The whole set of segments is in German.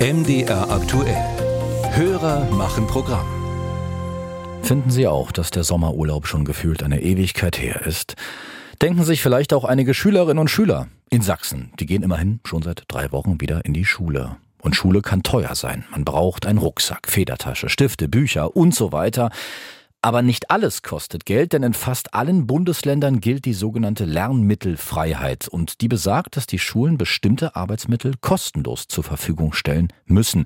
MDR aktuell. Hörer machen Programm. Finden Sie auch, dass der Sommerurlaub schon gefühlt eine Ewigkeit her ist? Denken sich vielleicht auch einige Schülerinnen und Schüler in Sachsen. Die gehen immerhin schon seit drei Wochen wieder in die Schule. Und Schule kann teuer sein. Man braucht einen Rucksack, Federtasche, Stifte, Bücher und so weiter. Aber nicht alles kostet Geld, denn in fast allen Bundesländern gilt die sogenannte Lernmittelfreiheit und die besagt, dass die Schulen bestimmte Arbeitsmittel kostenlos zur Verfügung stellen müssen.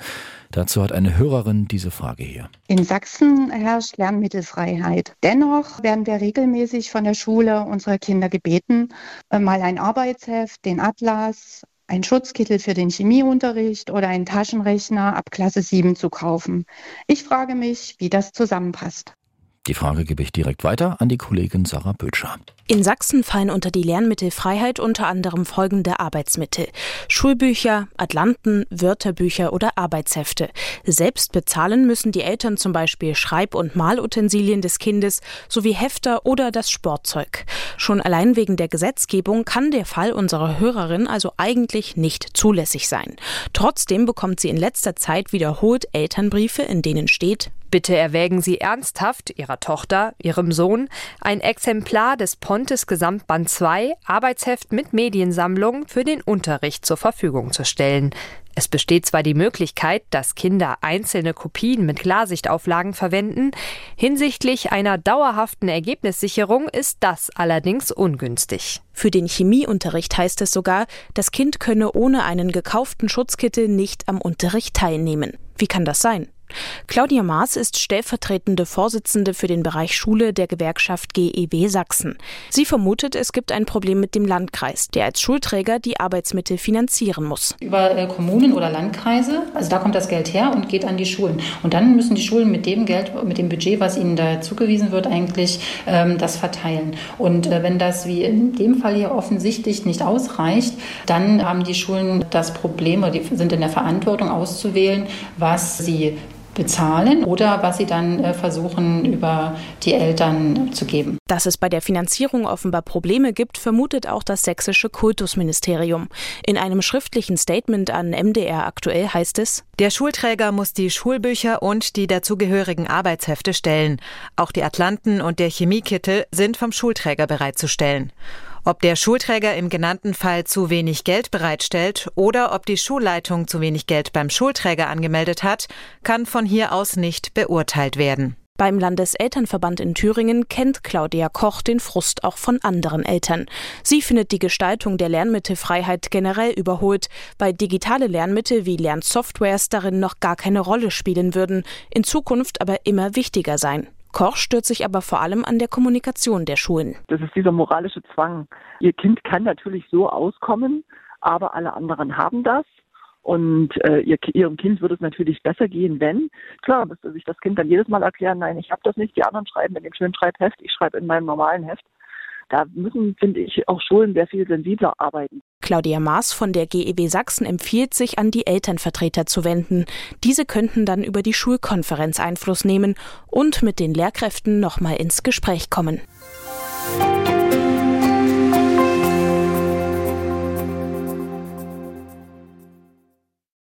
Dazu hat eine Hörerin diese Frage hier. In Sachsen herrscht Lernmittelfreiheit. Dennoch werden wir regelmäßig von der Schule unserer Kinder gebeten, äh, mal ein Arbeitsheft, den Atlas, ein Schutzkittel für den Chemieunterricht oder einen Taschenrechner ab Klasse 7 zu kaufen. Ich frage mich, wie das zusammenpasst. Die Frage gebe ich direkt weiter an die Kollegin Sarah Bötscher. In Sachsen fallen unter die Lernmittelfreiheit unter anderem folgende Arbeitsmittel. Schulbücher, Atlanten, Wörterbücher oder Arbeitshefte. Selbst bezahlen müssen die Eltern zum Beispiel Schreib- und Malutensilien des Kindes sowie Hefter oder das Sportzeug. Schon allein wegen der Gesetzgebung kann der Fall unserer Hörerin also eigentlich nicht zulässig sein. Trotzdem bekommt sie in letzter Zeit wiederholt Elternbriefe, in denen steht, Bitte erwägen Sie ernsthaft Ihrer Tochter, Ihrem Sohn, ein Exemplar des Pontes Gesamtband 2 Arbeitsheft mit Mediensammlung für den Unterricht zur Verfügung zu stellen. Es besteht zwar die Möglichkeit, dass Kinder einzelne Kopien mit Klarsichtauflagen verwenden, hinsichtlich einer dauerhaften Ergebnissicherung ist das allerdings ungünstig. Für den Chemieunterricht heißt es sogar, das Kind könne ohne einen gekauften Schutzkittel nicht am Unterricht teilnehmen. Wie kann das sein? Claudia Maas ist stellvertretende Vorsitzende für den Bereich Schule der Gewerkschaft GEW Sachsen. Sie vermutet, es gibt ein Problem mit dem Landkreis, der als Schulträger die Arbeitsmittel finanzieren muss. Über äh, Kommunen oder Landkreise, also da kommt das Geld her und geht an die Schulen. Und dann müssen die Schulen mit dem Geld, mit dem Budget, was ihnen da zugewiesen wird, eigentlich ähm, das verteilen. Und äh, wenn das wie in dem Fall hier offensichtlich nicht ausreicht, dann haben die Schulen das Problem oder die sind in der Verantwortung auszuwählen, was sie bezahlen oder was sie dann äh, versuchen über die Eltern zu geben. Dass es bei der Finanzierung offenbar Probleme gibt, vermutet auch das sächsische Kultusministerium. In einem schriftlichen Statement an MDR aktuell heißt es, der Schulträger muss die Schulbücher und die dazugehörigen Arbeitshefte stellen. Auch die Atlanten und der Chemiekittel sind vom Schulträger bereitzustellen. Ob der Schulträger im genannten Fall zu wenig Geld bereitstellt oder ob die Schulleitung zu wenig Geld beim Schulträger angemeldet hat, kann von hier aus nicht beurteilt werden. Beim Landeselternverband in Thüringen kennt Claudia Koch den Frust auch von anderen Eltern. Sie findet die Gestaltung der Lernmittelfreiheit generell überholt, weil digitale Lernmittel wie Lernsoftwares darin noch gar keine Rolle spielen würden, in Zukunft aber immer wichtiger sein. Koch stört sich aber vor allem an der Kommunikation der Schulen. Das ist dieser moralische Zwang. Ihr Kind kann natürlich so auskommen, aber alle anderen haben das. Und äh, ihr, ihrem Kind würde es natürlich besser gehen, wenn, klar, müsste sich das Kind dann jedes Mal erklären, nein, ich habe das nicht, die anderen schreiben in dem schönen Schreibheft, ich schreibe in meinem normalen Heft. Da müssen, finde ich, auch Schulen sehr viel sensibler arbeiten. Claudia Maas von der GEW Sachsen empfiehlt, sich an die Elternvertreter zu wenden. Diese könnten dann über die Schulkonferenz Einfluss nehmen und mit den Lehrkräften nochmal ins Gespräch kommen.